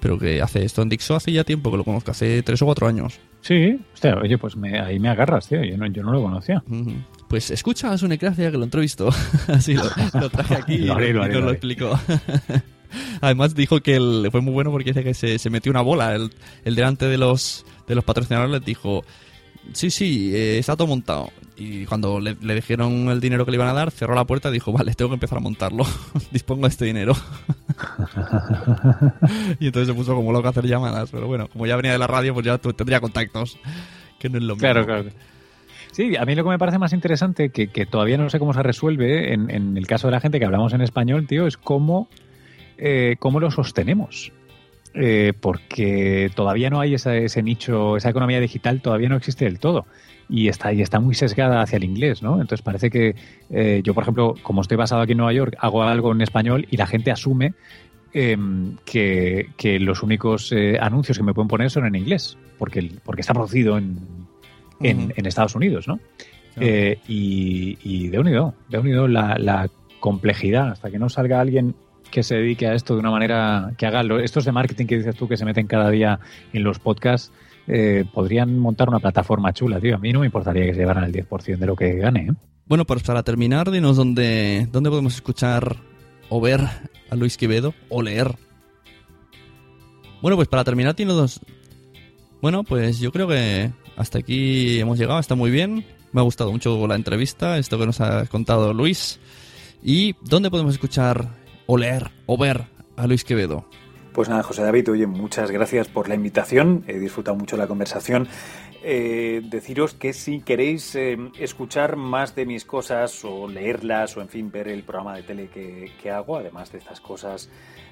[SPEAKER 2] pero que hace esto en Dixo hace ya tiempo que lo conozco, hace 3 o 4 años.
[SPEAKER 12] Sí, hostia, oye, pues me- ahí me agarras, tío. Yo no, yo no lo conocía.
[SPEAKER 2] Pues escucha a Sunecracia que lo entrevistó. Así lo, lo traje aquí y,
[SPEAKER 12] Lo haré,
[SPEAKER 2] y nos
[SPEAKER 12] lo
[SPEAKER 2] explicó. Además dijo que el- fue muy bueno porque dice que se, se metió una bola. El, el delante de los, de los patrocinadores les dijo, sí, sí, eh, está todo montado. Y cuando le, le dijeron el dinero que le iban a dar, cerró la puerta y dijo, vale, tengo que empezar a montarlo. Dispongo de este dinero. y entonces se puso como loco a hacer llamadas. Pero bueno, como ya venía de la radio, pues ya tendría contactos. Que no es lo mismo.
[SPEAKER 12] Claro, claro. Sí, a mí lo que me parece más interesante, que, que todavía no sé cómo se resuelve en, en el caso de la gente que hablamos en español, tío, es cómo, eh, cómo lo sostenemos. Eh, porque todavía no hay esa- ese nicho, esa economía digital todavía no existe del todo. Y está, y está muy sesgada hacia el inglés, ¿no? Entonces parece que eh, yo, por ejemplo, como estoy basado aquí en Nueva York, hago algo en español y la gente asume em, que, que los únicos eh, anuncios que me pueden poner son en inglés, porque, porque está producido en, en, Estados Unidos, ¿no?
[SPEAKER 2] Claro.
[SPEAKER 12] Y, y de unido, de unido la, la complejidad, hasta que no salga alguien que se dedique a esto de una manera que haga lo- estos de marketing que dices tú que se meten cada día en los podcasts, eh, podrían montar una plataforma chula, tío. A mí no me importaría que se llevaran el 10% de lo que gane, ¿eh?
[SPEAKER 2] Bueno, pues para terminar, dinos dónde, dónde podemos escuchar o ver a Luis Quevedo o leer. Bueno, pues para terminar, tiene dos. Bueno, pues yo creo que hasta aquí hemos llegado, está muy bien. Me ha gustado mucho la entrevista, esto que nos ha contado Luis. ¿Y dónde podemos escuchar o leer o ver a Luis Quevedo?
[SPEAKER 17] Pues nada, José David, oye, muchas gracias por la invitación. He disfrutado mucho la conversación. Eh, deciros que si queréis eh, escuchar más de mis cosas o leerlas o en fin ver el programa de tele que, que hago, además de estas cosas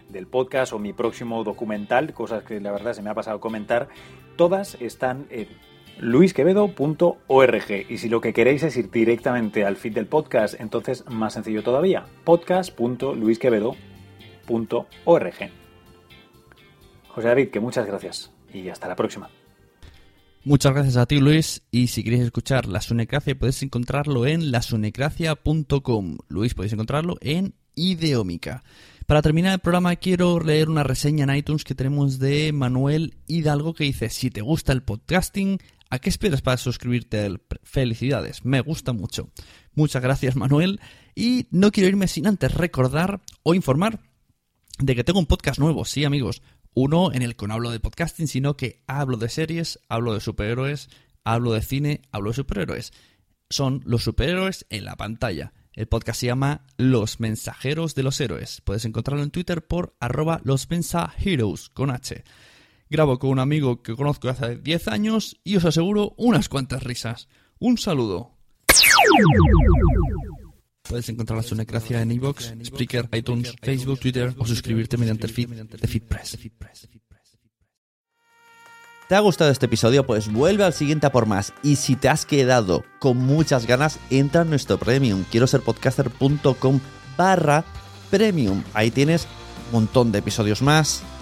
[SPEAKER 17] del podcast o mi próximo documental, cosas que la verdad se me ha pasado comentar, todas están en luisquevedo.org y si lo que queréis es ir directamente al feed del podcast, entonces más sencillo todavía, podcast.luisquevedo.org. José David, que muchas gracias y hasta la próxima.
[SPEAKER 2] Muchas gracias a ti, Luis. Y si queréis escuchar La Sunecracia, podéis encontrarlo en lasunecracia.com. Luis, podéis encontrarlo en Ideómica. Para terminar el programa, quiero leer una reseña en iTunes que tenemos de Manuel Hidalgo que dice: Si te gusta el podcasting, ¿a qué esperas para suscribirte? Felicidades, me gusta mucho. Muchas gracias, Manuel. Y no quiero irme sin antes recordar o informar de que tengo un podcast nuevo, sí, amigos uno en el que no hablo de podcasting, sino que hablo de series, hablo de superhéroes, hablo de cine, hablo de superhéroes. Son los superhéroes en la pantalla. El podcast se llama Los Mensajeros de los Héroes. Puedes encontrarlo en Twitter por arroba los con H. Grabo con un amigo que conozco hace 10 años y os aseguro unas cuantas risas. Un saludo. Puedes encontrar la Sunecracia en iVoox, Spreaker, iTunes, Facebook, Twitter o suscribirte mediante el feed de FeedPress.
[SPEAKER 16] ¿Te ha gustado este episodio? Pues vuelve al siguiente a por más. Y si te has quedado con muchas ganas, entra en nuestro premium. Quiero ser podcaster.com barra premium. Ahí tienes un montón de episodios más,